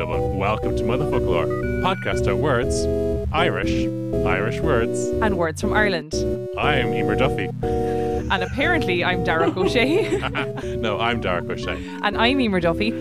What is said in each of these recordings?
Welcome to Motherfoclóir, podcast about words, Irish, Irish words. and words from Ireland. I'm Emer Duffy. And apparently, I'm Dara O'Shea, no, I'm Dark O'Shea. and I'm Emer Duffy.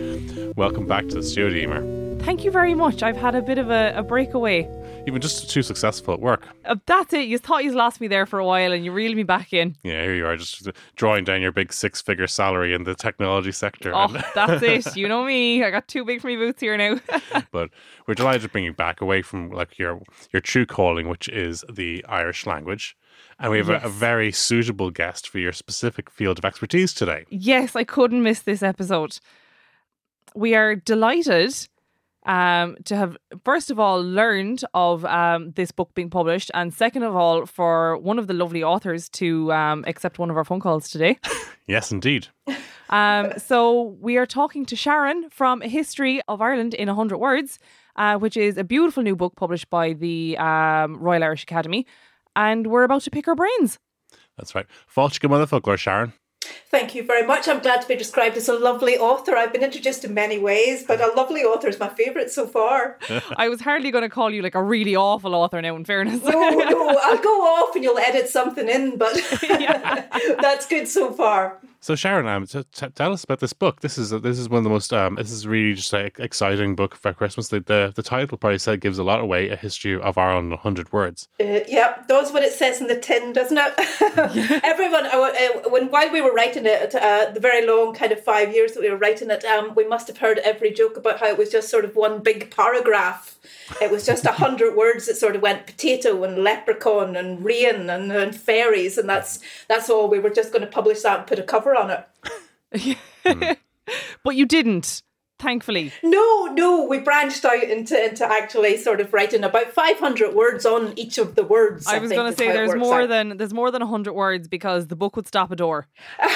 Welcome back to the studio, Emer. Thank you very much. I've had a bit of a, a breakaway. You've been just too successful at work. Uh, that's it. You thought you'd lost me there for a while, and you reeled me back in. Yeah, here you are, just drawing down your big six-figure salary in the technology sector. Oh, that's it. You know me. I got too big for me boots here now. but we're delighted to bring you back away from like your your true calling, which is the Irish language. And we have a, a very suitable guest for your specific field of expertise today. yes, I couldn't miss this episode. We are delighted um, to have, first of all, learned of um, this book being published, and second of all, for one of the lovely authors to um, accept one of our phone calls today. Yes, indeed. Um, so we are talking to Sharon from History of Ireland in 100 Words, uh, which is a beautiful new book published by the um, Royal Irish Academy. And we're about to pick our brains. That's right. Fáilte Motherfoclóir, Sharon. Thank you very much. I'm glad to be described as a lovely author. I've been introduced in many ways, but a lovely author is my favourite so far. I was hardly going to call you like a really awful author now, in fairness. No, no, I'll go off and you'll edit something in, but that's good so far. So Sharon, um, t- t- tell us about this book. This is this is one of the most um, this is really just an exciting book for Christmas. The, the the title probably said gives a lot away. A history of Ireland, in hundred words. Uh, yep, that's what it says in the tin, doesn't it? Everyone, uh, uh, when while we were writing it, uh, the very long kind of five years that we were writing it, um, we must have heard every joke about how it was just sort of one big paragraph. It was just a hundred words that sort of went potato and leprechaun and rain and, and fairies, and that's that's all. We were just going to publish that and put a cover on it. but you didn't, thankfully. No, no, we branched out into into actually sort of writing about five hundred words on each of the words. I was going to say there's more out. than there's more than 100 words because the book would stop a door.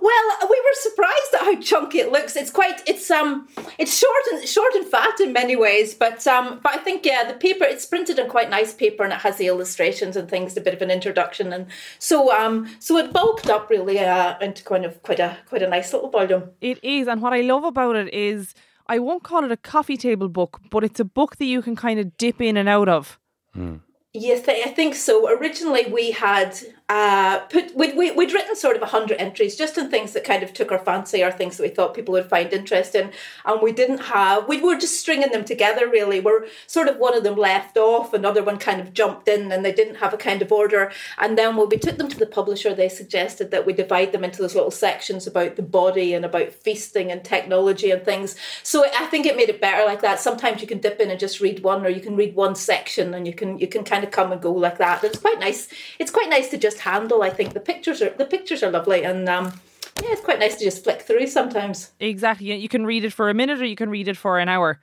Well, we were surprised at how chunky it looks. It's quite it's um it's short and short and fat in many ways, but um but I think yeah, the paper it's printed in quite nice paper and it has the illustrations and things, a bit of an introduction and so um so it bulked up really uh, into kind of quite a quite a nice little volume. It is, and what I love about it is I won't call it a coffee table book, but it's a book that you can kind of dip in and out of. Hmm. Yes, I I think so. Originally, we had uh, put we'd, we- we'd written sort of hundred entries just in things that kind of took our fancy or things that we thought people would find interesting, and we didn't have. We were just stringing them together. Really, we're sort of one of them left off, another one kind of jumped in, and they didn't have a kind of order. And then when we took them to the publisher, they suggested that we divide them into those little sections about the body and about feasting and technology and things. So I think it made it better like that. Sometimes you can dip in and just read one, or you can read one section, and you can you can kind of come and go like that. It's quite nice. It's quite nice to just handle. I think the pictures are the pictures are lovely, and um, yeah, it's quite nice to just flick through sometimes. Exactly. You can read it for a minute or you can read it for an hour.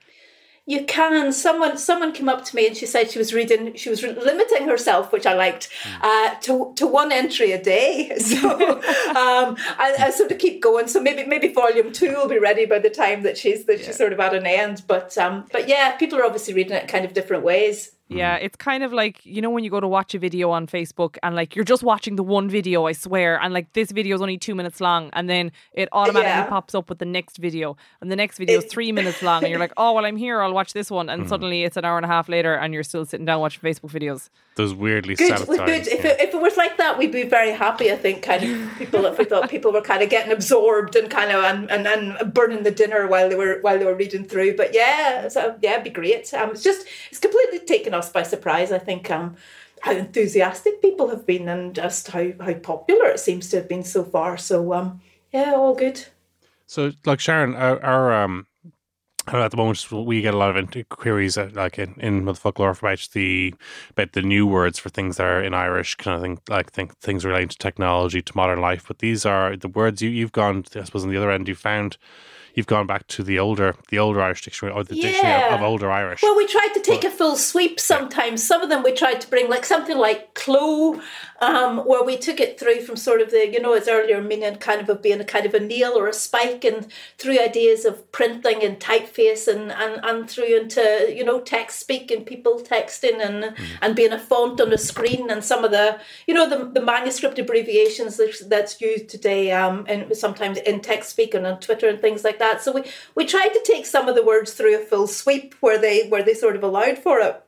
You can. Someone someone came up to me and she said she was reading. She was limiting herself, which I liked, uh, to to one entry a day. So um, I, I sort of keep going. So maybe maybe volume two will be ready by the time that she's that she's sort of at an end. But um, but yeah, people are obviously reading it kind of different ways. Yeah, it's kind of like, you know, when you go to watch a video on Facebook and like you're just watching the one video, I swear, and like this video is only two minutes long, and then it automatically Yeah. pops up with the next video, and the next video is three minutes long, and you're like, oh, well, I'm here, I'll watch this one, and Mm-hmm. suddenly it's an hour and a half later, and you're still sitting down watching Facebook videos. Those weirdly Good, set we're good. If, yeah. it, if it was like that, we'd be very happy. I think, kind of people. If we thought people were kind of getting absorbed and kind of and, and then burning the dinner while they were while they were reading through. But yeah, so yeah, it'd be great. Um, it's just it's completely taken us by surprise. I think um, how enthusiastic people have been and just how how popular it seems to have been so far. So um, yeah, all good. So, like Sharon, our, our um, at the moment we get a lot of queries, like in in folklore about the about the new words for things that are in Irish kind of thing, like think things relating to technology, to modern life. But these are the words you you've gone, I suppose, on the other end, you found you've gone back to the older the older Irish dictionary or the dictionary of, of older Irish. Well, we tried to take a full sweep sometimes. Some of them we tried to bring, like something like cló, um, where we took it through from sort of the, you know, its earlier meaning kind of of being a kind of a nail or a spike, and through ideas of printing and typeface, and and, and through into you know text speak and people texting and and being a font on the screen, and some of the you know the, the manuscript abbreviations that's, that's used today, um, and sometimes in text speak and on Twitter and things like that. So we we tried to take some of the words through a full sweep where they where they sort of allowed for it.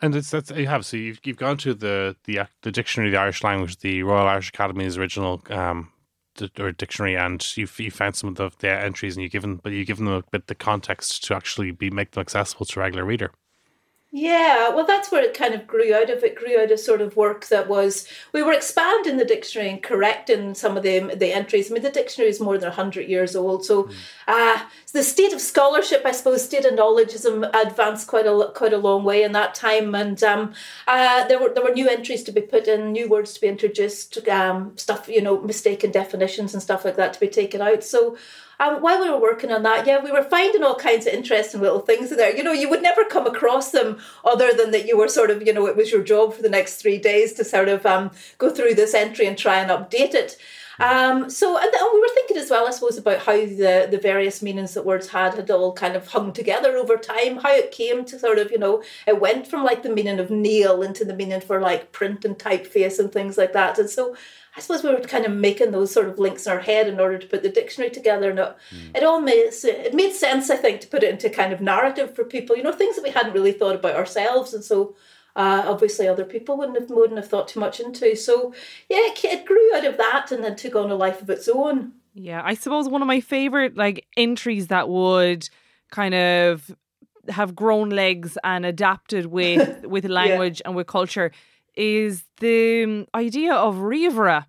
And it's that's you have so you've you've gone to the the the dictionary of the Irish language, the Royal Irish Academy's original um or dictionary, and you've you found some of the, the entries, and you given but you given them a bit the context to actually be make them accessible to a regular reader. Yeah, well, that's where it kind of grew out of. It grew out of sort of work that was we were expanding the dictionary and correcting some of the the entries. I mean, the dictionary is more than hundred years old, so uh, the state of scholarship, I suppose, state of knowledge has um, advanced quite a quite a long way in that time. And um, uh, there were there were new entries to be put in, new words to be introduced, um, stuff you know, mistaken definitions and stuff like that to be taken out. So um, while we were working on that, yeah, we were finding all kinds of interesting little things in there. You know, you would never come across them other than that you were sort of, you know, it was your job for the next three days to sort of um, go through this entry and try and update it. Um, so, and, and we were thinking as well, I suppose, about how the, the various meanings that words had had all kind of hung together over time, how it came to sort of, you know, it went from like the meaning of nail into the meaning for like print and typeface and things like that. And so I suppose we were kind of making those sort of links in our head in order to put the dictionary together. And it, it all made it made sense, I think, to put it into kind of narrative for people. You know, things that we hadn't really thought about ourselves, and so uh, obviously other people wouldn't have wouldn't have thought too much into. So yeah, it, it grew out of that, and then took on a life of its own. Yeah, I suppose one of my favorite like entries that would kind of have grown legs and adapted with with language and with culture is the um, idea of ríomhaire,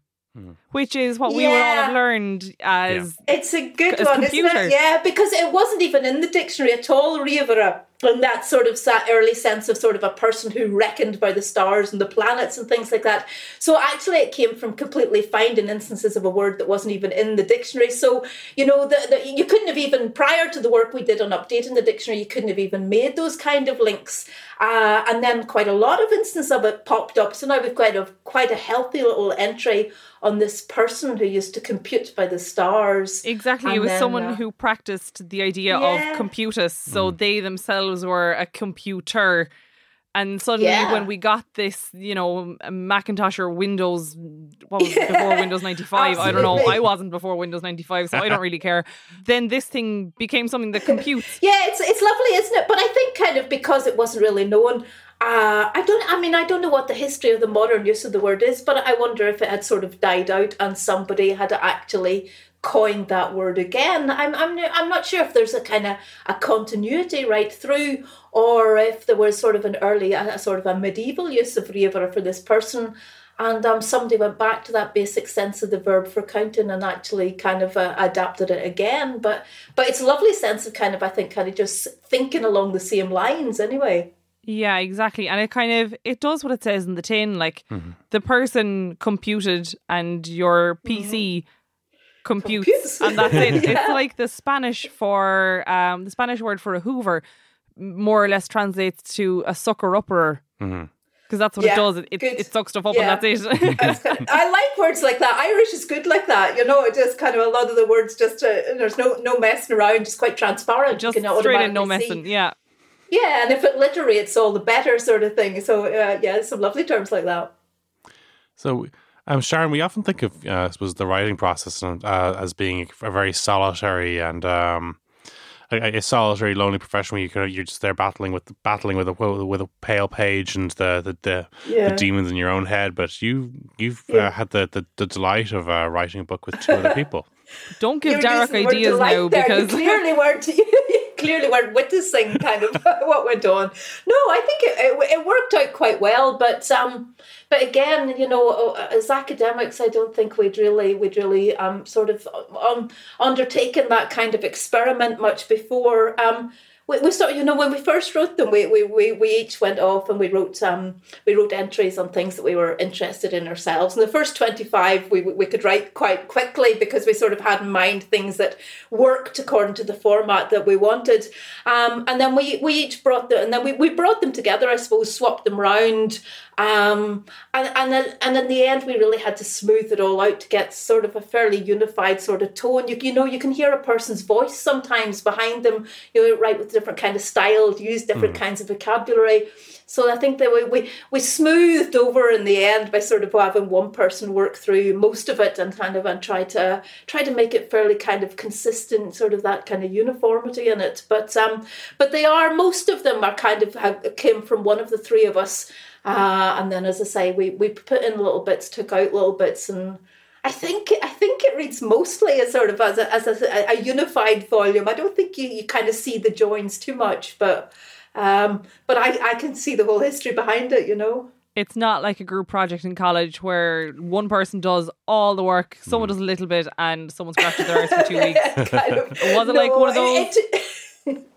which is what we would all have learned as It's a good As one, computer. isn't it? Yeah, because it wasn't even in the dictionary at all, ríomhaire. And that sort of sa- early sense of sort of a person who reckoned by the stars and the planets and things like that. So actually, it came from completely finding instances of a word that wasn't even in the dictionary. So you know, the, the, you couldn't have even prior to the work we did on updating the dictionary, you couldn't have even made those kind of links. Uh, and then quite a lot of instances of it popped up. So now we've quite a quite a healthy little entry on this person who used to compute by the stars. Exactly. it was then, someone uh, who practiced the idea Yeah. of computus. So they themselves were a computer. And suddenly, Yeah. when we got this, you know, Macintosh or Windows, what was it, before Windows 95? I don't know. I wasn't before Windows 95, so I don't really care. Then this thing became something that computes. Yeah, it's it's lovely, isn't it? But I think kind of because it wasn't really known. Uh, I don't. I mean, I don't know what the history of the modern use of the word is, but I wonder if it had sort of died out and somebody had actually coined that word again. I'm I'm I'm not sure if there's a kind of a continuity right through, or if there was sort of an early, a, a sort of a medieval use of river for this person. And um, somebody went back to that basic sense of the verb for counting and actually kind of uh, adapted it again. But but it's a lovely sense of kind of I think kind of just thinking along the same lines anyway. Yeah, exactly. And it kind of it does what it says in the tin. Like the person computed and your PC computes, Computes. and that's it. Yeah. It's like the Spanish for um the Spanish word for a Hoover more or less translates to a sucker upper. Because that's what Yeah, it does. It, it, it sucks stuff up Yeah. and that's it. I like words like that. Irish is good like that. You know, it just kind of a lot of the words just uh, there's no no messing around, just quite transparent. Just you can straight in, no automatically see. messing. Yeah. Yeah, and if it literates all the better, sort of thing. So uh, yeah, some lovely terms like that. So, um, Sharon, we often think of, uh, I suppose, the writing process uh, as being a very solitary and um, a, a, solitary, lonely profession where you kind of, you're just there battling with battling with a with a pale page and the the, the, yeah. the demons in your own head. But you you've uh, yeah. uh, had the, the, the delight of uh, writing a book with two other people. Don't give Derek ideas now because you clearly weren't you clearly weren't witnessing kind of what went on. No, I think it, it, it worked out quite well, but um, but again, you know, as academics, I don't think we'd really we'd really um sort of um undertaken that kind of experiment much before. Um, we, we sort of, you know, when we first wrote them, we, we, we, we each went off and we wrote um we wrote entries on things that we were interested in ourselves. And the first twenty five we we could write quite quickly because we sort of had in mind things that worked according to the format that we wanted. Um, and then we we each brought them, and then we, we brought them together, I suppose, swapped them round. Um, and and then and in the end, we really had to smooth it all out to get sort of a fairly unified sort of tone. You you know you can hear a person's voice sometimes behind them. You know, write with different kind of style, use different mm. kinds of vocabulary. So I think that we, we we smoothed over in the end by sort of having one person work through most of it and kind of and try to try to make it fairly kind of consistent, sort of that kind of uniformity in it. But um, but they are most of them are kind of have, came from one of the three of us uh, and then, as I say, we, we put in little bits, took out little bits, and I think I think it reads mostly as sort of as a, as a, a unified volume. I don't think you, you kind of see the joins too much, but um, but I, I can see the whole history behind it. You know it's not like a group project in college where one person does all the work, someone does a little bit, and someone scratches their arse for two weeks. kind of, was it no, like one of those? It, it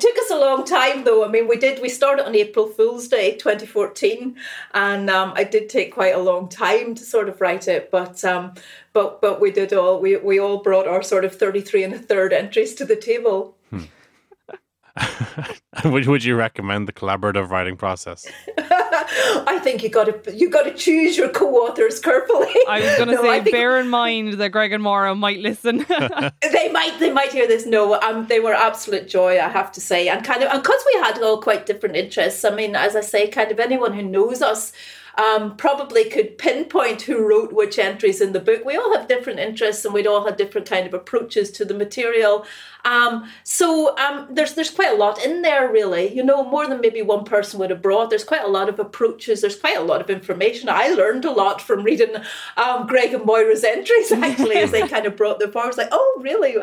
took us a long time though. I mean, we did, we started on April Fool's Day 2014, and um, I did take quite a long time to sort of write it, but um, but but we did all, we, we all brought our sort of 33 and a third entries to the table. Hmm. would, would you recommend the collaborative writing process? I think you got to you got to choose your co-authors carefully. I was going to no, say, bear in mind that Greg and Máire might listen. they might they might hear this. No, um, they were absolute joy, I have to say, and kind of and because we had all quite different interests. I mean, as I say, kind of anyone who knows us um, probably could pinpoint who wrote which entries in the book. We all have different interests and we'd all have different kind of approaches to the material. Um, so um, there's there's quite a lot in there, really. You know, more than maybe one person would have brought. There's quite a lot of approaches. There's quite a lot of information. I learned a lot from reading um, Greg and Máire's entries actually, as they kind of brought them forward. I was like, oh, really?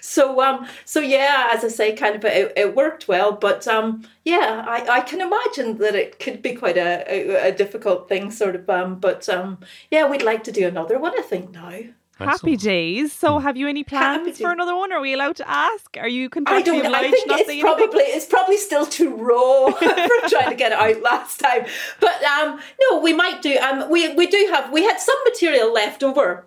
So um, so yeah, as I say, kind of it, it worked well. But um, yeah, I, I can imagine that it could be quite a, a, a difficult thing, sort of. Um, but um, yeah, we'd like to do another one. I think now. Happy days. So, hmm. have you any plans for another one? Are we allowed to ask? Are you contractually I don't. I think it's probably it's probably still too raw for trying to get it out last time. But um, no, we might do. Um, we we do have we had some material left over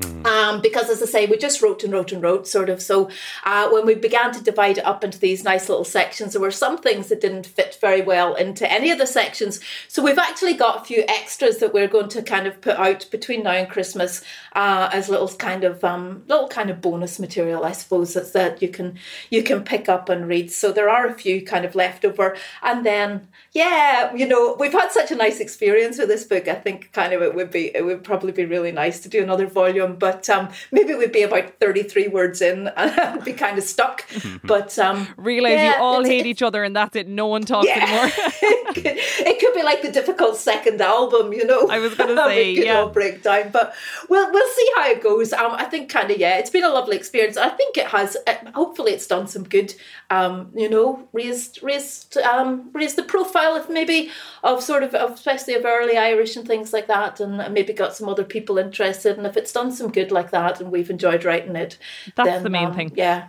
Mm. Um, because as I say, we just wrote and wrote and wrote, sort of. So uh, when we began to divide it up into these nice little sections, there were some things that didn't fit very well into any of the sections. So we've actually got a few extras that we're going to kind of put out between now and Christmas uh, as little kind of um, little kind of bonus material, I suppose, that's that you can you can pick up and read. So there are a few kind of left over, and then yeah, you know, we've had such a nice experience with this book. I think kind of it would be it would probably be really nice to do another volume but um, maybe we'd be about 33 words in and be kind of stuck. But um, realize yeah, you all hate each other and that's it. No one talks yeah. anymore. it, could, it, could, be like the difficult second album, you know. I was going to say, yeah, breakdown. But we'll we'll see how it goes. Um, I think kind of yeah, it's been a lovely experience. I think it has. Uh, hopefully, it's done some good. Um, you know, raised raised um raised the profile of maybe of sort of, of especially of early Irish and things like that, and maybe got some other people interested. And if it's done some good like that and we've enjoyed writing it. That's then, the main um, thing. Yeah.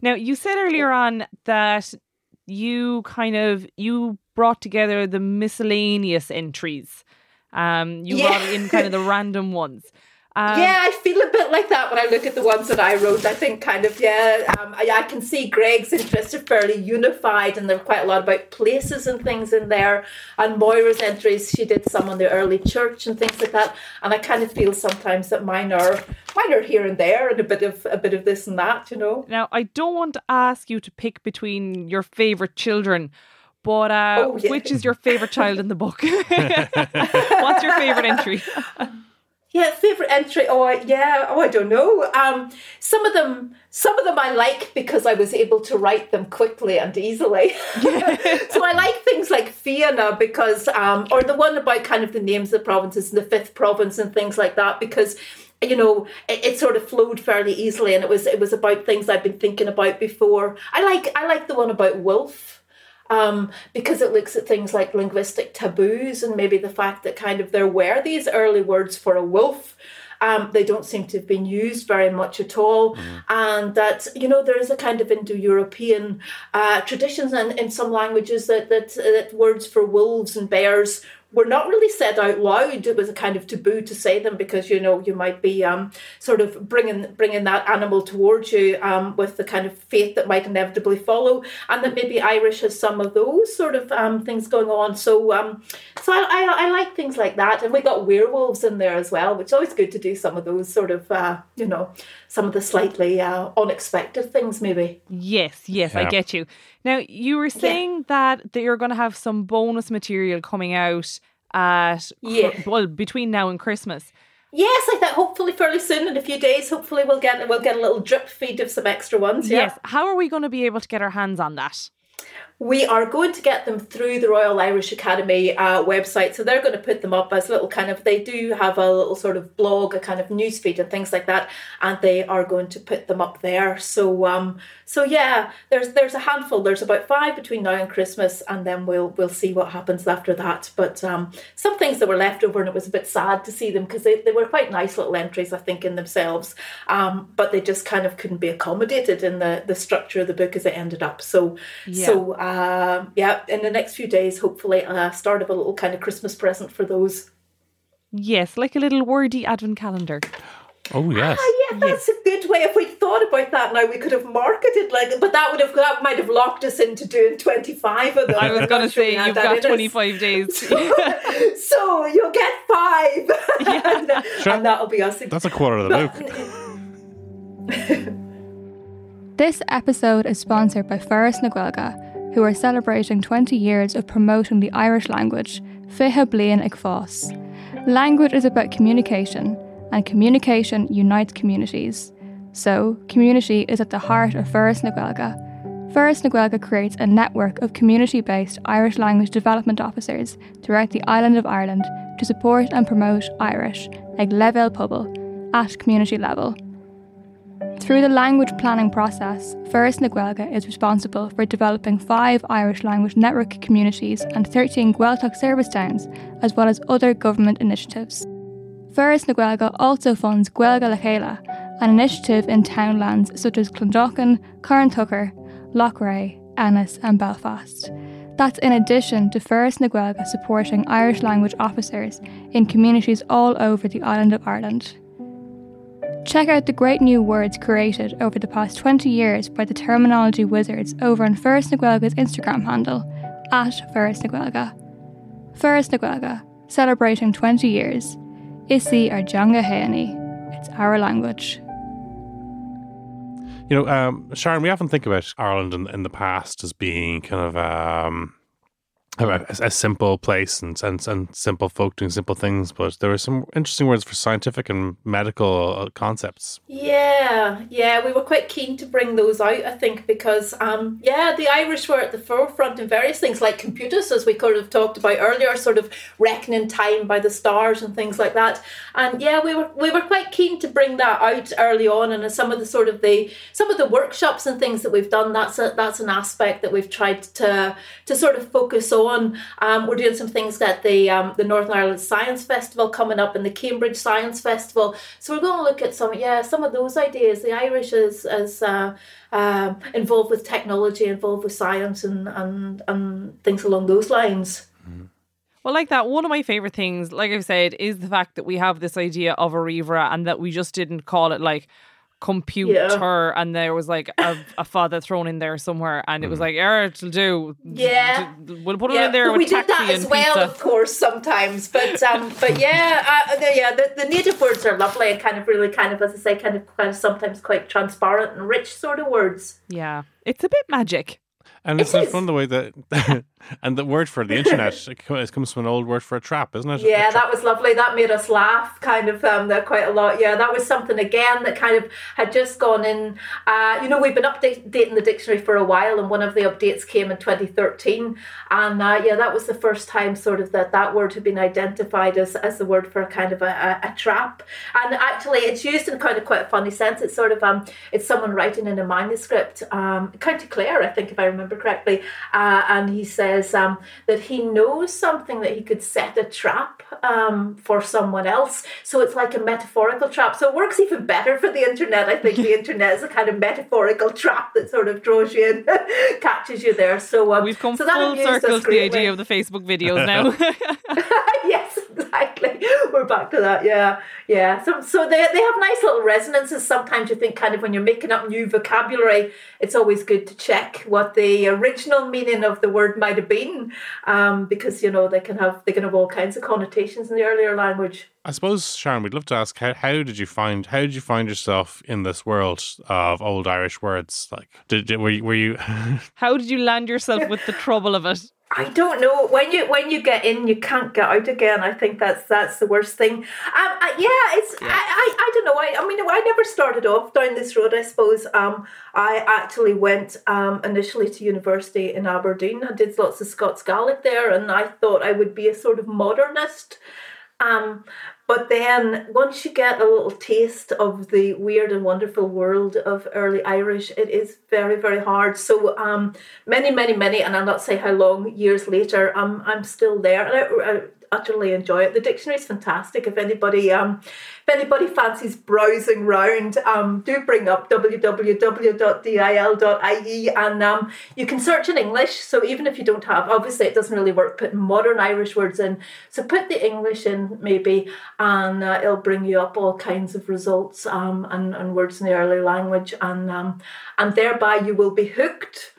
Now you said earlier on that you kind of you brought together the miscellaneous entries. Um, you yeah. brought in kind of the random ones. Um, yeah, I feel a bit like that when I look at the ones that I wrote. I think kind of yeah, um, I, I can see Greg's interests are fairly unified, and there are quite a lot about places and things in there. And Máire's entries, she did some on the early church and things like that. And I kind of feel sometimes that mine are mine are here and there, and a bit of a bit of this and that, you know. Now, I don't want to ask you to pick between your favorite children. But uh, Oh, yeah. which is your favorite child in the book? What's your favorite entry? Yeah, favorite entry. Oh, yeah. Oh, I don't know. Um, some of them, some of them I like because I was able to write them quickly and easily. so I like things like Fianna because, um, or the one about kind of the names of the provinces and the fifth province and things like that because. You know, it, it sort of flowed fairly easily, and it was it was about things I've been thinking about before. I like I like the one about Wolf um, because it looks at things like linguistic taboos and maybe the fact that kind of there were these early words for a wolf. Um, they don't seem to have been used very much at all, and that you know there is a kind of Indo-European uh, traditions and in some languages that, that that words for wolves and bears were not really said out loud. It was a kind of taboo to say them because you know you might be um, sort of bringing bringing that animal towards you um, with the kind of fate that might inevitably follow, and that maybe Irish has some of those sort of um, things going on. So um, so I, I, I like things like that, and we got werewolves in there as well, which is always good to do some of those sort of uh, you know some of the slightly uh, unexpected things maybe. Yes, yes, I get you. Now, you were saying that, that you're going to have some bonus material coming out at Yeah. well between now and Christmas. Yes, I think hopefully fairly soon in a few days. Hopefully we'll get we'll get a little drip feed of some extra ones. Yeah. Yes. How are we going to be able to get our hands on that? We are going to get them through the Royal Irish Academy uh, website. So they're going to put them up as little kind of, they do have a little sort of blog, a kind of newsfeed and things like that. And they are going to put them up there. So, um, so yeah, there's there's a handful. There's about five between now and Christmas, and then we'll we'll see what happens after that. But um, some things that were left over, and it was a bit sad to see them because they, they were quite nice little entries, I think, in themselves. Um, but they just kind of couldn't be accommodated in the the structure of the book as it ended up. So so um, yeah, in the next few days, hopefully, uh, start of a little kind of Christmas present for those. Yes, like a little wordy advent calendar. Oh yes. Ah, yeah, that's a good way. If we'd thought about that now, we could have marketed like, but that would have that might have locked us into doing twenty five of them. I was going to not sure we say you've got in us. 25 days. so you'll get five, and, Sure. and that'll be us. That's a quarter of the book. This episode is sponsored by Foras na Gaeilge, who are celebrating 20 years of promoting the Irish language, Fiha Blian Ag. Language is about communication, and communication unites communities. So, community is at the heart of Foras na Gaeilge. Ferris Naguelga creates a network of community based Irish language development officers throughout the island of Ireland to support and promote Irish, like level pobl, at community level. Through the language planning process, Foras na Gaeilge is responsible for developing five Irish language network communities and 13 Gaeltacht service towns, as well as other government initiatives. Foras na Gaeilge also funds Gaeilge Le Chéile, an initiative in townlands such as Clondalkin, Carntogher, Loughrea, Ennis, and Belfast. That's in addition to Foras na Gaeilge supporting Irish language officers in communities all over the island of Ireland. Check out the great new words created over the past 20 years by the terminology wizards over on Foras na Gaeilge's Instagram handle, at Foras na Gaeilge. Ferris Naguelga, celebrating 20 years. Isi ar Janga Heani. It's our language. You know, um, Sharon, we often think about Ireland in, in the past as being kind of um, a, a simple place and, and and simple folk doing simple things, but there were some interesting words for scientific and medical uh, concepts. Yeah, yeah, we were quite keen to bring those out, I think, because um, yeah, the Irish were at the forefront in various things like computers, as we could have talked about earlier, sort of reckoning time by the stars and things like that. And yeah, we were we were quite keen to bring that out early on, and some of the sort of the some of the workshops and things that we've done. That's a, that's an aspect that we've tried to to sort of focus on. Um, we're doing some things at the um, the Northern Ireland Science Festival coming up, and the Cambridge Science Festival. So we're going to look at some yeah some of those ideas. The Irish is as uh, um, involved with technology, involved with science, and and and things along those lines. Well, like that, one of my favorite things, like I've said, is the fact that we have this idea of a ríomhaire and that we just didn't call it like computer and there was like a, a father thrown in there somewhere and it was like, yeah, it'll do. Yeah. We'll put it Yeah, in there but with we did taxi that as and well, pizza. of course, sometimes. But um, but yeah, uh, the, yeah, the, the native words are lovely and kind of really kind of, as I say, kind of kind of sometimes quite transparent and rich sort of words. Yeah. It's a bit magic. And it's It not is. fun the way that, and the word for the internet it comes from an old word for a trap, isn't it? Yeah, that was lovely. That made us laugh, kind of, um, there quite a lot. Yeah, that was something again that kind of had just gone in. Uh, you know, we've been updating the dictionary for a while, and one of the updates came in 2013. And uh, yeah, that was the first time, sort of, that that word had been identified as, as the word for a kind of a, a, a trap. And actually, it's used in kind of quite a funny sense. It's sort of um, it's someone writing in a manuscript, um, County Clare, I think, if I remember correctly, uh, and he says um, that he knows something that he could set a trap um, for someone else. So it's like a metaphorical trap. So it works even better for the internet. I think the internet is a kind of metaphorical trap that sort of draws you in, catches you there. So um, We've come so full circle to the idea of the Facebook videos now. yes, exactly. We're back to that. Yeah, yeah. So, so they, they have nice little resonances. Sometimes you think, kind of, when you're making up new vocabulary, it's always good to check what the original meaning of the word might have been, um, because you know they can have they can have all kinds of connotations in the earlier language. I suppose, Sharon, we'd love to ask how, how did you find how did you find yourself in this world of old Irish words? Like, did, did were you, were you How did you land yourself with the trouble of it? I don't know when you when you get in, you can't get out again. I think that's that's the worst thing. Um, uh, yeah, it's I, I I don't know. I I mean I never started off down this road. I suppose um I actually went um initially to university in Aberdeen. I did lots of Scots Gaelic there, and I thought I would be a sort of modernist. Um, but then once you get a little taste of the weird and wonderful world of early Irish, it is very, very hard. So um, many, many, many, and I'll not say how long years later, um, I'm still there, and utterly enjoy it. The dictionary is fantastic. If anybody, um, if anybody fancies browsing round, um, do bring up www.dil.ie, and um, you can search in English. So even if you don't have, obviously, it doesn't really work putting modern Irish words in. So put the English in maybe, and uh, it'll bring you up all kinds of results um, and, and words in the early language, and um, and thereby you will be hooked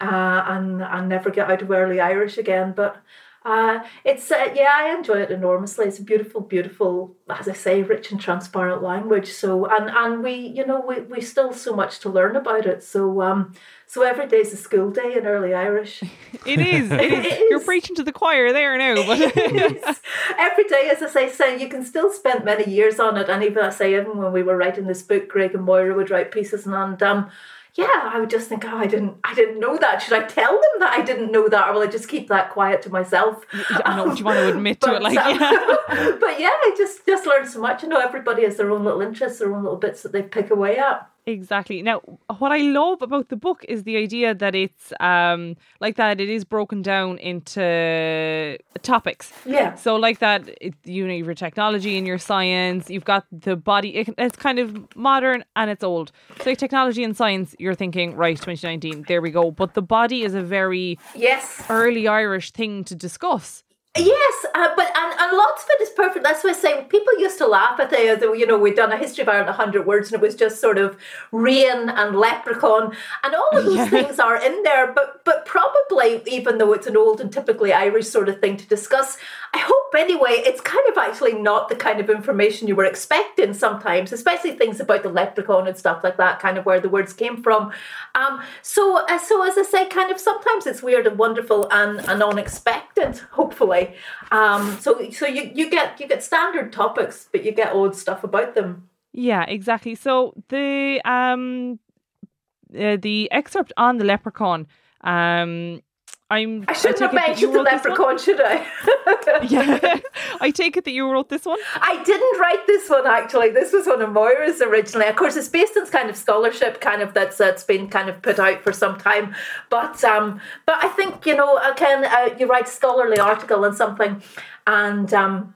uh, and and never get out of early Irish again. But uh, it's uh, yeah, I enjoy it enormously. It's a beautiful, beautiful, as I say, rich and transparent language. So and and we, you know, we we still so much to learn about it. So um, so every day's a school day in early Irish. It is. is. It You're preaching to the choir there now, but every day, as I say, so you can still spend many years on it. And even I say, even when we were writing this book, Greg and Máire would write pieces, and, and um, yeah, I would just think, oh, I didn't, I didn't know that. Should I tell them that I didn't know that, or will I just keep that quiet to myself? I know what you want to admit to it. Like, um, yeah. but yeah, I just just learned so much. You know, everybody has their own little interests, their own little bits that they pick away at. Exactly. Now, what I love about the book is the idea that it's um like that. It is broken down into topics. Yeah. So, like that, it, you know, your technology and your science. You've got the body. It, it's kind of modern and it's old. So, like technology and science, you're thinking right, 2019. There we go. But the body is a very Yes. early Irish thing to discuss. Yes, uh, but and, and lots of it is perfect. That's why I say people used to laugh at the, the you know we'd done a history of Ireland hundred words and it was just sort of rain and leprechaun and all of those things are in there. But but probably even though it's an old and typically Irish sort of thing to discuss, I hope anyway it's kind of actually not the kind of information you were expecting sometimes, especially things about the leprechaun and stuff like that, kind of where the words came from. Um, so uh, so as I say, kind of sometimes it's weird and wonderful and, and unexpected. Hopefully, um, so so you, you get you get standard topics, but you get odd stuff about them. Yeah, exactly. So the um uh, the excerpt on the leprechaun. Um, I'm. I shouldn't take have it that you mentioned the wrote this one? leprechaun, should I? Yeah, I take it that you wrote this one. I didn't write this one actually. This was one of Máire's originally. Of course, it's based on kind of scholarship, kind of that's that's been kind of put out for some time. But um, but I think you know, again, uh, you write a scholarly article on something, and um,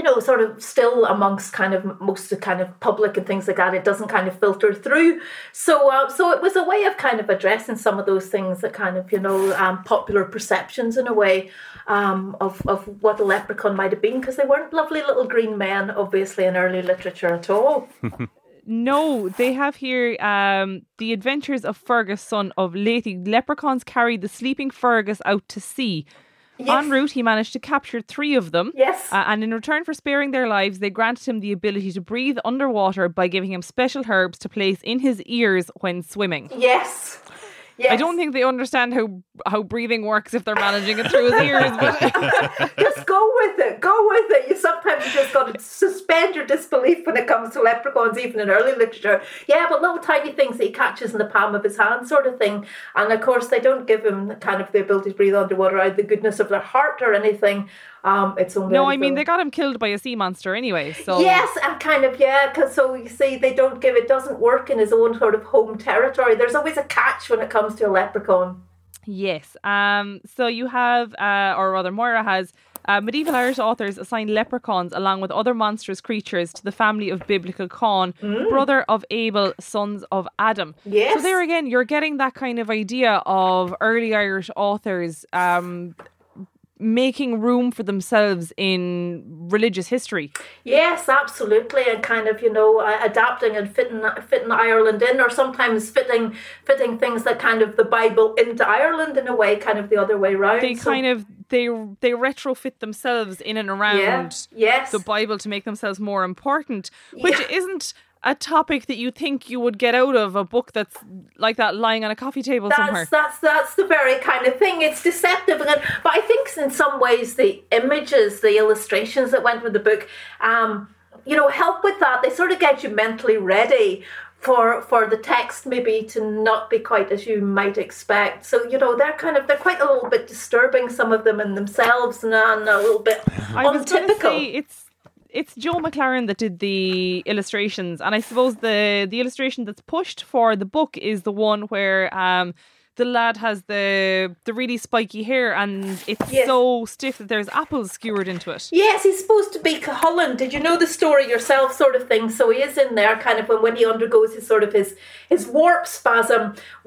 you know, sort of still amongst kind of most of the kind of public and things like that. It doesn't kind of filter through. So, uh, so it was a way of kind of addressing some of those things that kind of, you know, um, popular perceptions in a way um, of, of what a leprechaun might have been, because they weren't lovely little green men, obviously, in early literature at all. No, they have here um, the adventures of Fergus, son of Léti. Leprechauns carried the sleeping Fergus out to sea. Yes. En route, he managed to capture three of them. Yes. Uh, and in return for sparing their lives, they granted him the ability to breathe underwater by giving him special herbs to place in his ears when swimming. Yes. Yes. I don't think they understand how how breathing works if they're managing it through his ears. But just go with it. Go with it. You sometimes you just got to suspend your disbelief when it comes to leprechauns, even in early literature. Yeah, but little tiny things that he catches in the palm of his hand, sort of thing. And of course, they don't give him kind of the ability to breathe underwater out of the goodness of their heart or anything. Um, it's only no, I mean they got him killed by a sea monster anyway. So yes, and kind of yeah, because so you see they don't give it doesn't work in his own sort of home territory. There's always a catch when it comes to a leprechaun. Yes. Um. So you have, uh, or rather, Máire has. Uh, medieval Irish authors assigned leprechauns along with other monstrous creatures to the family of biblical Cain, brother of Abel, sons of Adam. Yes. So there again, you're getting that kind of idea of early Irish authors um, making room for themselves in religious history. Yes, absolutely, and kind of you know adapting and fitting fitting Ireland in, or sometimes fitting fitting things that kind of the Bible into Ireland in a way, kind of the other way around. They So- kind of they they retrofit themselves in and around yeah, yes, the Bible to make themselves more important, which Yeah. isn't a topic that you think you would get out of a book that's like that lying on a coffee table somewhere. That's that's that's the very kind of thing. It's deceptive, and but I think in some ways the images, the illustrations that went with the book, um, you know, help with that. They sort of get you mentally ready for for the text maybe to not be quite as you might expect. So you know, they're kind of they're quite a little bit disturbing. Some of them in themselves, and, and a little bit I untypical. it's it's Joe McLaren that did the illustrations, and I suppose the the illustration that's pushed for the book is the one where um the lad has the the really spiky hair and it's Yes. so stiff that there's apples skewered into it. Yes, he's supposed to be Cullen. Did you know the story yourself, sort of thing? So he is in there, kind of when, when he undergoes his sort of his his warp spasm.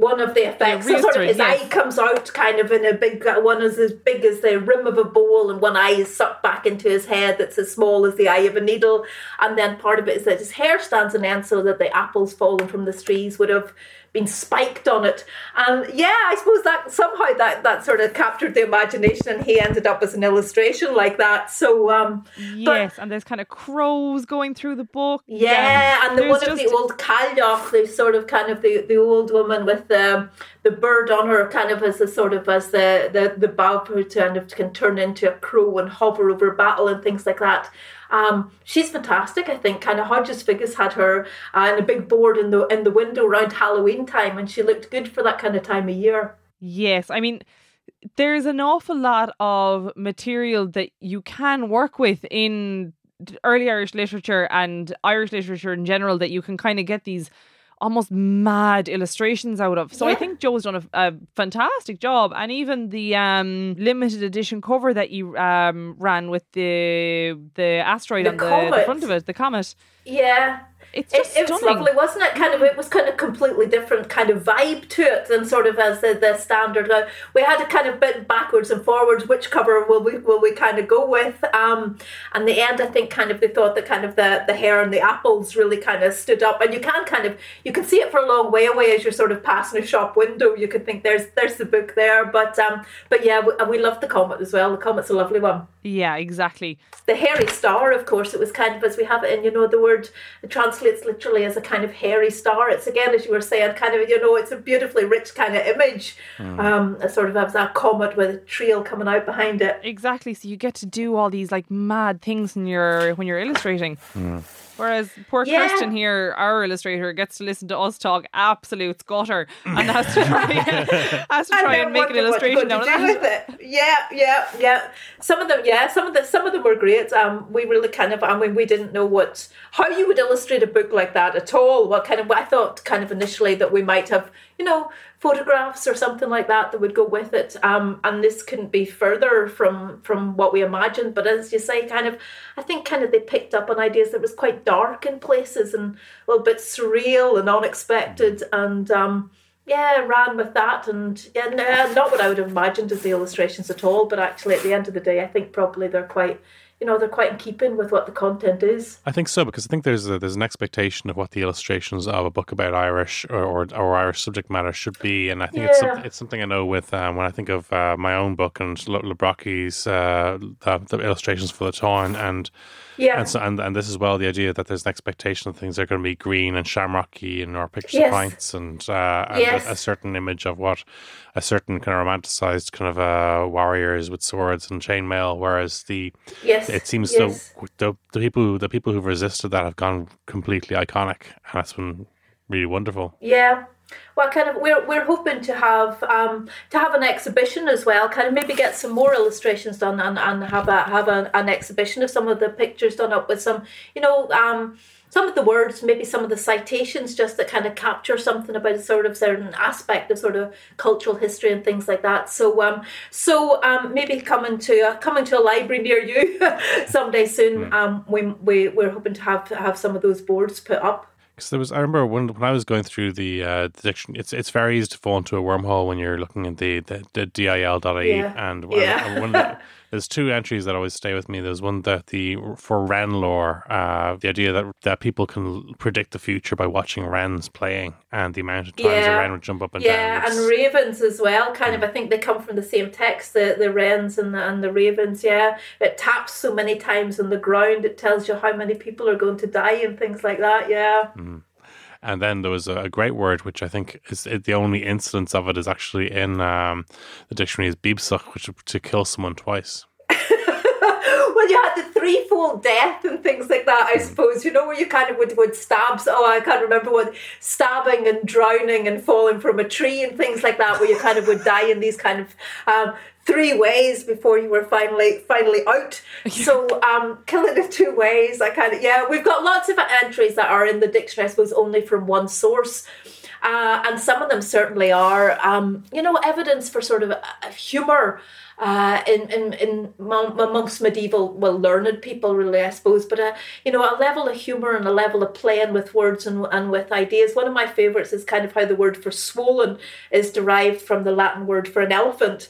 One of the effects, so sort of his yes. eye comes out, kind of in a big uh, one is as big as the rim of a bowl, and one eye is sucked back into his head that's as small as the eye of a needle. And then part of it is that his hair stands on end, so that the apples falling from the trees would have been spiked on it. And yeah, I suppose that somehow that that sort of captured the imagination, and he ended up as an illustration like that. So um, but- Yes, and there's kind of crows going through the book. yeah, and the there's one of the old Cailleach, the sort of kind of the, the old woman with the the bird on her, kind of as a sort of as the the the Badb kind of can turn into a crow and hover over battle and things like that. Um, she's fantastic. I think kind of Hodges Figgis had her uh, in a big board in the in the window around Halloween time, and she looked good for that kind of time of year. Yes, I mean, there's an awful lot of material that you can work with in early Irish literature and Irish literature in general that you can kind of get these almost mad illustrations out of. So I think Joe's done a, a fantastic job, and even the um, limited edition cover that you um, ran with the the asteroid The on the, the front of it, the comet. Yeah. It's It, just it was lovely, wasn't it? Kind of, it was kind of completely different kind of vibe to it than sort of as the, the standard. Uh, we had a kind of bit backwards and forwards. Which cover will we will we kind of go with? Um, and the end, I think, kind of they thought that kind of the the hair and the apples really kind of stood up, and you can kind of you can see it for a long way away as you're sort of passing a shop window. You could think there's there's the book there, but um, but yeah, we, we love the comet as well. The comet's a lovely one Yeah, exactly. the hairy star, of course, it was kind of as we have it in, you know, the word it translates literally as a kind of hairy star. It's again, as you were saying, kind of, you know, it's a beautifully rich kind of image. Um, a sort of has that comet with a trail coming out behind it. Exactly. So you get to do all these like mad things when you're when you're illustrating. Whereas poor Yeah. Kirsten here, our illustrator, gets to listen to us talk absolute scutter and has to try has to try then and make an wonder what you're illustration going out to do with it. Yeah, yeah, yeah. Some of them, yeah, some of the some of them were great. Um, we really kind of, I mean, we didn't know what how you would illustrate a book like that at all. What kind of, I thought kind of initially that we might have, you know, photographs or something like that that would go with it. Um, and this couldn't be further from from what we imagined. But as you say, kind of, I think kind of they picked up on ideas that was quite dark in places and a little bit surreal and unexpected and. Um, yeah, ran with that, and yeah, no, not what I would have imagined as the illustrations at all. But actually, at the end of the day, I think probably they're quite you know they're quite in keeping with what the content is. I think so because I think there's a, there's an expectation of what the illustrations of a book about Irish or or, or Irish subject matter should be, and I think it's some, it's something I know with um, when I think of uh, my own book and Le- uh, the, the illustrations for the Táin and Yeah, and so and, and this as well the idea that there's an expectation that things are going to be green and shamrocky and or pictures Yes. of pints and, uh, and Yes. a, a certain image of what a certain kind of romanticized kind of uh, warriors with swords and chainmail, whereas the yes, it seems yes. the, the the people who- the people who've resisted that have gone completely iconic, and that's been really wonderful. Yeah. Well, kind of, we're we're hoping to have um to have an exhibition as well. Kind of maybe get some more illustrations done and, and have a have a, an exhibition of some of the pictures done up with some, you know, um some of the words, maybe some of the citations, just that kind of capture something about a sort of certain aspect of sort of cultural history and things like that. So um so um maybe coming to a, coming to a library near you someday soon. Um we we we're hoping to have to have some of those boards put up. Because there was, I remember when when I was going through the uh, the diction, it's it's very easy to fall into a wormhole when you're looking at the the, the dil.ie Yeah. and Yeah. and one there's two entries that always stay with me. There's one that the for Wren lore, uh, the idea that that people can predict the future by watching Wrens playing and the amount of times a Yeah. Wren would jump up and yeah, down. and ravens as well. Kind of, I think they come from the same text. The the wrens and the and the ravens. Yeah, it taps so many times on the ground. It tells you how many people are going to die and things like that. Yeah. And then there was a, great word, which I think is the only instance of it is actually in um, the dictionary is bibsach, which is to kill someone twice. well, you had the threefold death and things like that. I suppose you know where you kind of would would stabs. Oh, I can't remember what stabbing and drowning and falling from a tree and things like that, where you kind of would die in these kind of. Um, Three ways before you were finally finally out. So um, killing in two ways. I kind of yeah. We've got lots of entries that are in the dictionary. I suppose only from one source. Uh, and some of them certainly are, um, you know, evidence for sort of uh, humour uh, in, in, in amongst medieval, well, learned people, really, I suppose, but, uh, you know, a level of humour and a level of playing with words and, and with ideas. One of my favourites is kind of how the word for swollen is derived from the Latin word for an elephant.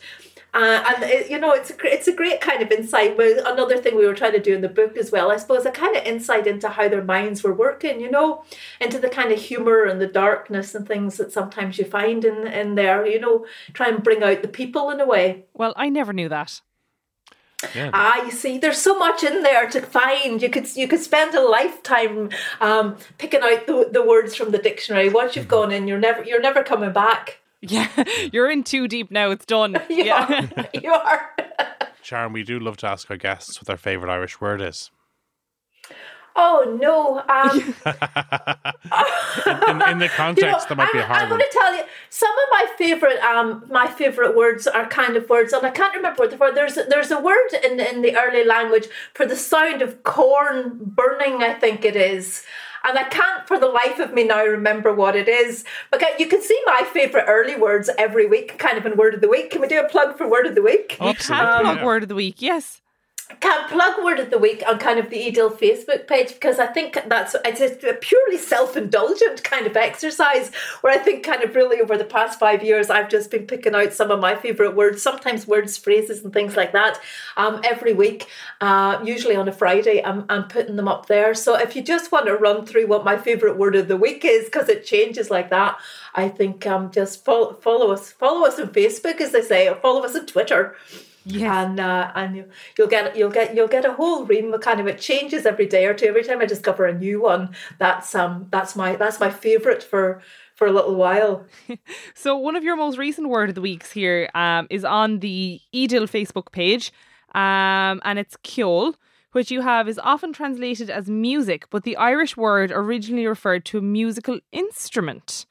Uh, and it, you know, it's a, it's a great kind of insight. Well, another thing we were trying to do in the book as well, I suppose, a kind of insight into how their minds were working. You know, into the kind of humor and the darkness and things that sometimes you find in in there. You know, try and bring out the people in a way. Well, I never knew that. Yeah. Ah, you see, there's so much in there to find. You could you could spend a lifetime um, picking out the, the words from the dictionary. Once you've gone in, you're never you're never coming back. Yeah, you're in too deep now. It's done. You yeah. are. you are. Sharon, we do love to ask our guests what their favourite Irish word is. Oh no. Um, In, in the context, that might be a I'm, hard I'm going to tell you some of my favorite um my favorite words are kind of words, and I can't remember what the word. There's there's a word in in the early language for the sound of corn burning. I think it is. And I can't for the life of me now remember what it is. But you can see my favourite early words every week, kind of in Word of the Week. Can we do a plug for Word of the Week? We can plug word of the week. Yes. Can plug word of the week on kind of the eDIL Facebook page because I think that's it's a purely self-indulgent kind of exercise where I think kind of really over the past five years I've just been picking out some of my favorite words, sometimes words, phrases, and things like that. Um, every week, uh, usually on a Friday, I'm I'm putting them up there. So if you just want to run through what my favorite word of the week is because it changes like that, I think um just follow follow us follow us on Facebook as they say, or follow us on Twitter Yes. and uh, and you, you'll get you'll get you'll get a whole ream of kind of it changes every day or two. Every time I discover a new one, that's um that's my that's my favorite for for a little while. So one of your most recent word of the weeks here um, is on the eDIL Facebook page, um, and it's ceol, which you have is often translated as music, but the Irish word originally referred to a musical instrument.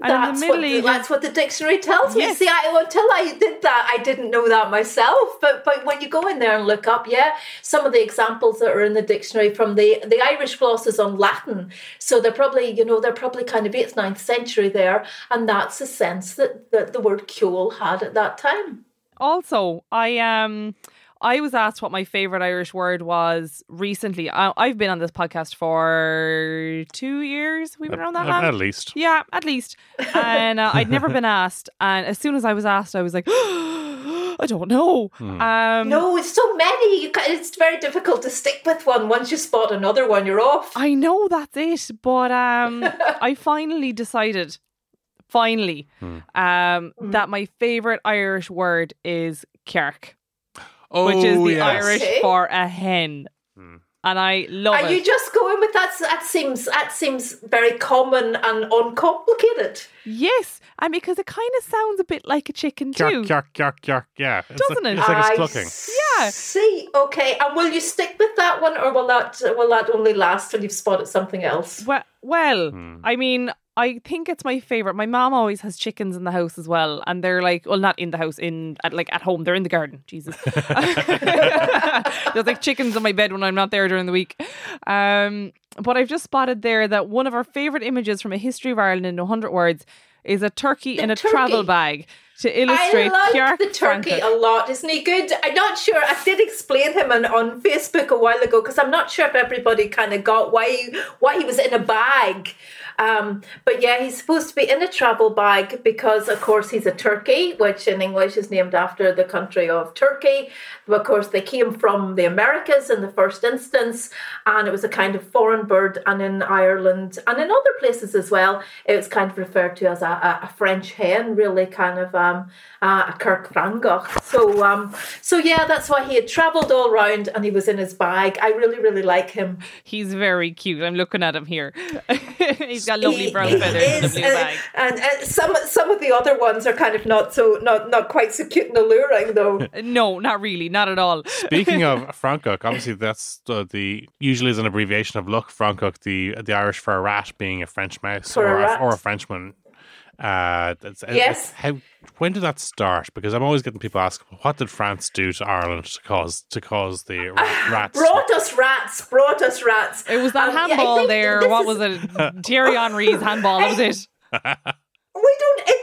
And in That's the what Middle the, Ages, that's what the dictionary tells me. Yes. See, I, until I did that, I didn't know that myself. But but when you go in there and look up, yeah, some of the examples that are in the dictionary from the the Irish glosses on Latin, so they're probably you know they're probably kind of eighth ninth century there, and that's the sense that that the word "ceol" had at that time. also I um I was asked what my favorite Irish word was recently. I, I've been on this podcast for two years. We've been around that At, long. at least. Yeah, at least. And uh, I'd never been asked. And as soon as I was asked, I was like, I don't know. Um, No, it's so many. You ca it's very difficult to stick with one. Once you spot another one, you're off. I know that's it, but um, I finally decided, finally, um, that my favorite Irish word is cearc, Oh, which is the yes. Irish Okay. for a hen, and I love Are it. you just going with that? That seems that seems very common and uncomplicated. yes, and because it kind of sounds a bit like a chicken too. Yark, yark, yark, yark. Yeah. It's Doesn't like, it? It's like I a clucking. Yeah. See, okay, and will you stick with that one, or will that will that only last till you've spotted something else? Well, well, Hmm. I mean, I think it's my favorite. My mom always has chickens in the house as well, and they're like, well, not in the house, in at like at home. They're in the garden. Jesus, there's like chickens in my bed when I'm not there during the week. Um, but I've just spotted there that one of our favorite images from a history of Ireland in 100 words is a turkey The in a travel bag to illustrate I like cearc the turkey a lot, isn't he good? I'm not sure. I did explain him on, on Facebook a while ago because I'm not sure if everybody kind of got why he, why he was in a bag. Um, but yeah, he's supposed to be in a travel bag because, of course, he's a turkey, which in English is named after the country of Turkey. Of course, they came from the Americas in the first instance, and it was a kind of foreign bird. And in Ireland and in other places as well, it was kind of referred to as a, a, a French hen, really kind of um, uh, a cearc Fhrancach. So, um, so yeah, that's why he had travelled all round and he was in his bag. I really, really like him. He's very cute. I'm looking at him here. He's got lovely brown he feathers and a is, blue and, bag. And, and some some of the other ones are kind of not so not not quite so cute and alluring though. No, not really, not at all. Speaking of Francach, obviously that's the, the usually is an abbreviation of luch Fhrancach, the the Irish for a rat being a French mouse For a or or a Frenchman. Uh, it's- Yes. How when did that start? Because I'm always getting people ask, what did France do to Ireland to cause to cause the ra- rats? Brought us rats, brought us rats. It was that Um, handball think there. this What is- was it? Thierry Henry's handball. That was it. We don't. It,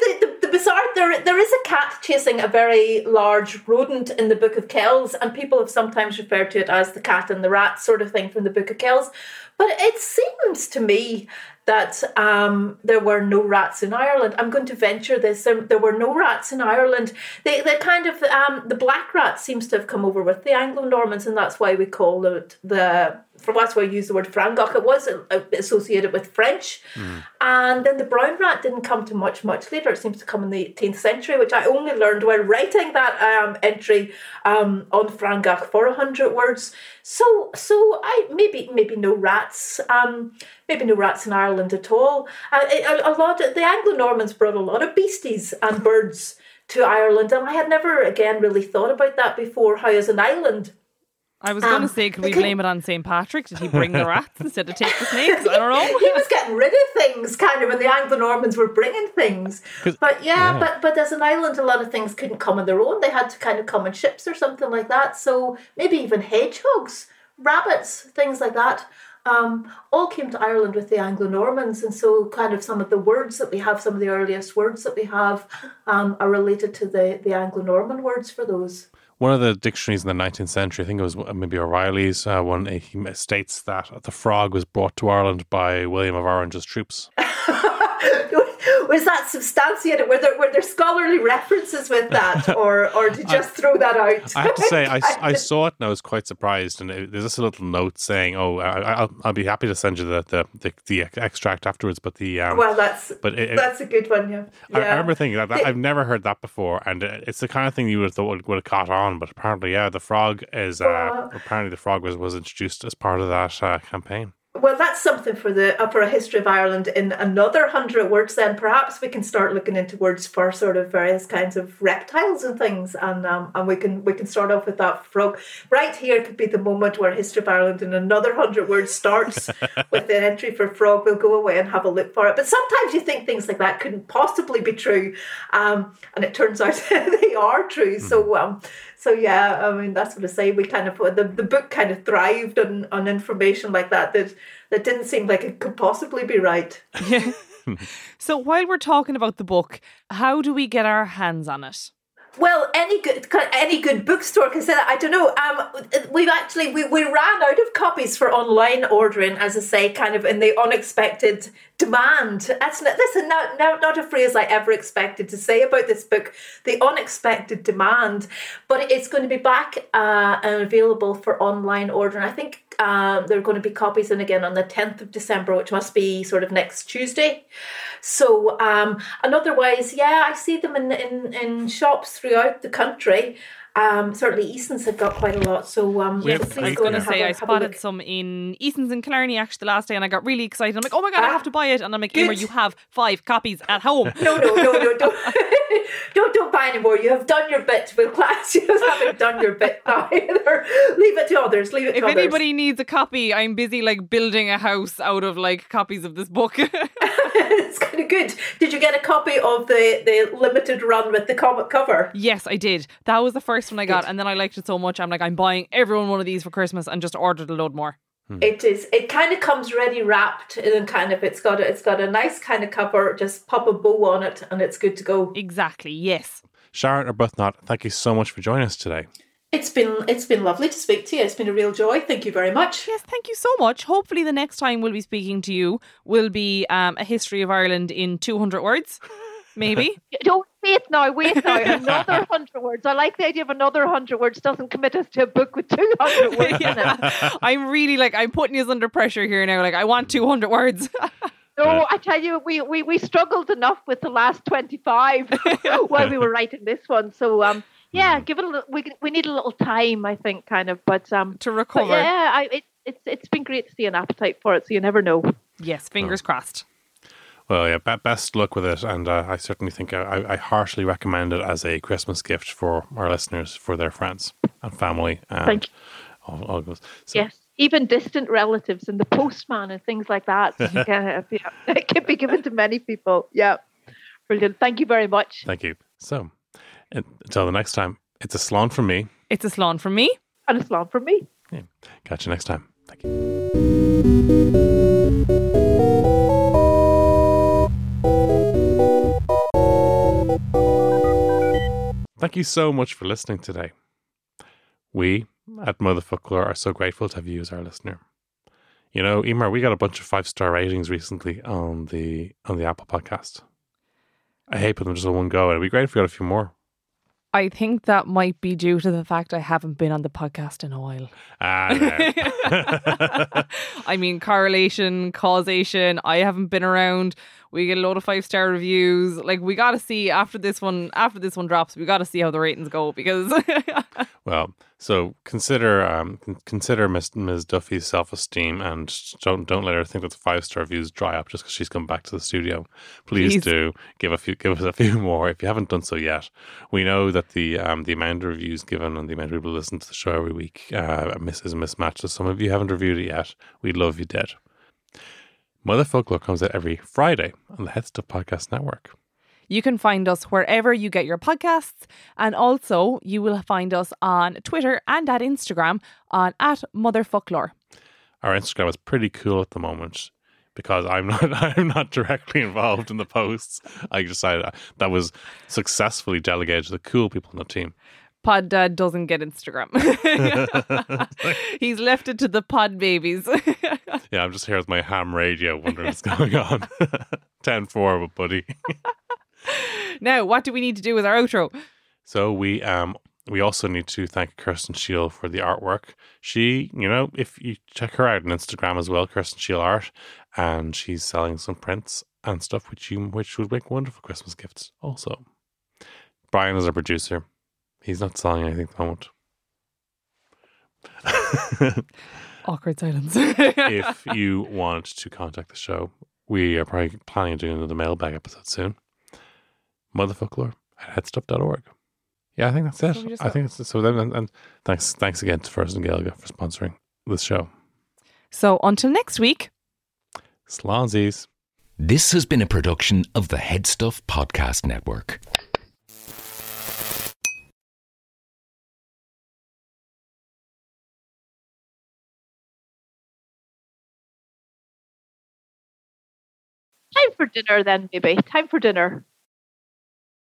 bizarre. There, there is a cat chasing a very large rodent in the Book of Kells, and people have sometimes referred to it as the cat and the rat sort of thing from the Book of Kells. But it seems to me that um, there were no rats in Ireland. I'm going to venture this. There, there were no rats in Ireland. They, they kind of um, the black rat seems to have come over with the Anglo Normans, and that's why we call it the. From that's why I use the word Francach. It was uh, associated with French, and then the brown rat didn't come to much much later. It seems to come in the 18th century, which I only learned while writing that um, entry um, on Francach for a hundred words. So so I maybe maybe no rats. Um, maybe no rats in Ireland at all. Uh, a, a lot of, the Anglo Normans brought a lot of beasties and birds to Ireland, and I had never again really thought about that before. How as an island. I was going to Um, say, could we okay. blame it on St. Patrick? Did he bring the rats instead of take the snakes? I don't know. he was getting rid of things kind of when the Anglo Normans were bringing things. But yeah, yeah. but but as an island a lot of things couldn't come on their own. They had to kind of come in ships or something like that. So maybe even hedgehogs, rabbits, things like that. Um, all came to Ireland with the Anglo Normans, and so kind of some of the words that we have, some of the earliest words that we have, um, are related to the the Anglo Norman words for those. One of the dictionaries in the 19th century, I think it was maybe O'Reilly's uh, one, he states that the frog was brought to Ireland by William of Orange's troops. Was that substantiated? Were there were there scholarly references with that, or or did you just throw that out? I have to say, I, I saw it and I was quite surprised. And it, there's just a little note saying, "Oh, I, I'll, I'll be happy to send you the the, the, the extract afterwards." But the um, well, that's but it, that's a good one. Yeah, I, I remember thinking that, that I've never heard that before, and it's the kind of thing you would have thought would, would have caught on. But apparently, yeah, the frog is uh, Uh. apparently the frog was, was introduced as part of that uh, campaign. Well, that's something for the uh, for a history of Ireland in another hundred words. Then perhaps we can start looking into words for sort of various kinds of reptiles and things, and um, and we can we can start off with that frog. Right here could be the moment where history of Ireland in another hundred words starts with an entry for frog. We'll go away and have a look for it. But sometimes you think things like that couldn't possibly be true, um, and it turns out they are true. So um, so yeah, I mean that's what I say. We kind of uh, the, the book kind of thrived on, on information like that that that didn't seem like it could possibly be right. So while we're talking about the book, how do we get our hands on it? Well, any good any good bookstore can say that. I don't know. Um, we've actually we, we ran out of copies for online ordering, as I say, kind of in the unexpected demand. That's not, listen, not, not not a phrase I ever expected to say about this book. The unexpected demand, but it's going to be back uh, and available for online ordering. I think um, there are going to be copies in again on the 10th of December, which must be sort of next Tuesday. So, um, and otherwise, yeah, I see them in, in, in shops throughout the country. Um, certainly, Eason's have got quite a lot. So, um, I was going to say, I spotted some in Eason's and Killarney actually the last day, and I got really excited. I'm like, oh my god, ah, I have to buy it! And I'm like, Emer, you have five copies at home. No, no, no, no, don't, don't, don't buy anymore. You have done your bit, Will Class. You haven't done your bit. Either. Leave it to others. Leave it. If to anybody needs a copy, I'm busy like building a house out of like copies of this book. it's kind of good. Did you get a copy of the the limited run with the comic cover? Yes, I did. That was the first one I got, good. and then I liked it so much. I'm like, I'm buying everyone one of these for Christmas, and just ordered a load more. Hmm. It is. It kind of comes ready wrapped, and kind of it's got a, it's got a nice kind of cover. Just pop a bow on it, and it's good to go. Exactly. Yes. Sharon Arbuthnot, thank you so much for joining us today. It's been it's been lovely to speak to you. It's been a real joy. Thank you very much. Yes, thank you so much. Hopefully, the next time we'll be speaking to you will be um, a history of Ireland in two hundred words, maybe. Don't wait now. Wait now. Another hundred words. I like the idea of another hundred words. Doesn't commit us to a book with two hundred words yeah. in it. I'm really like I'm putting you under pressure here now. Like I want two hundred words. No, I tell you, we, we, we struggled enough with the last 25 while we were writing this one. So, um, yeah, give it a little. We we need a little time, I think, kind of, but um to recover. yeah, I, it, it's it's been great to see an appetite for it. So you never know. Yes, fingers oh. crossed. Well, yeah, best luck with it, and uh, I certainly think I, I harshly recommend it as a Christmas gift for our listeners, for their friends and family. And Thank you. All, all so, yes, even distant relatives and the postman and things like that. can, yeah, it can be given to many people. Yeah, brilliant. Thank you very much. Thank you. So, until the next time, it's a slán from me. It's a slán from me. And a slán from me. Yeah. Catch you next time. Thank you. Thank you so much for listening today. We at Motherfoclóir are so grateful to have you as our listener. You know, Emer, we got a bunch of five star ratings recently on the on the Apple podcast. I hate putting them just in one go. It'd be great if we got a few more. I think that might be due to the fact I haven't been on the podcast in a while. Ah, no. I mean, correlation, causation. I haven't been around. We get a lot of five star reviews. Like we got to see after this one. After this one drops, we got to see how the ratings go because. well, so consider um, consider Miss, Ms. Duffy's self esteem, and don't don't let her think that the five star reviews dry up just because she's come back to the studio. Please, Please, do give a few give us a few more if you haven't done so yet. We know that the um, the amount of reviews given and the amount of people listen to the show every week uh, is a mismatch. So some of you haven't reviewed it yet. We'd love you dead. Motherfoclóir comes out every Friday on the Head Stuff Podcast Network. You can find us wherever you get your podcasts, and also you will find us on Twitter and at Instagram on at Motherfoclóir. Our Instagram is pretty cool at the moment because I'm not I'm not directly involved in the posts. I decided that was successfully delegated to the cool people on the team. Pod Dad doesn't get Instagram. He's left it to the pod babies. yeah, I'm just here with my ham radio wondering what's going on. 10 4, buddy. now, what do we need to do with our outro? So we um we also need to thank Kirsten Shield for the artwork. She, you know, if you check her out on Instagram as well, Kirsten Shield Art, and she's selling some prints and stuff which you which would make wonderful Christmas gifts also. Brian is our producer. He's not selling anything at the moment. Awkward silence. if you want to contact the show, we are probably planning on doing another mailbag episode soon. Motherfoclóir at headstuff.org. Yeah, I think that's it. So we I think it's so. Then and, and thanks, thanks again to Foras na Gaeilge for sponsoring this show. so until next week. Slonzies. This has been a production of the Headstuff Podcast Network. For dinner then, maybe. Time for dinner.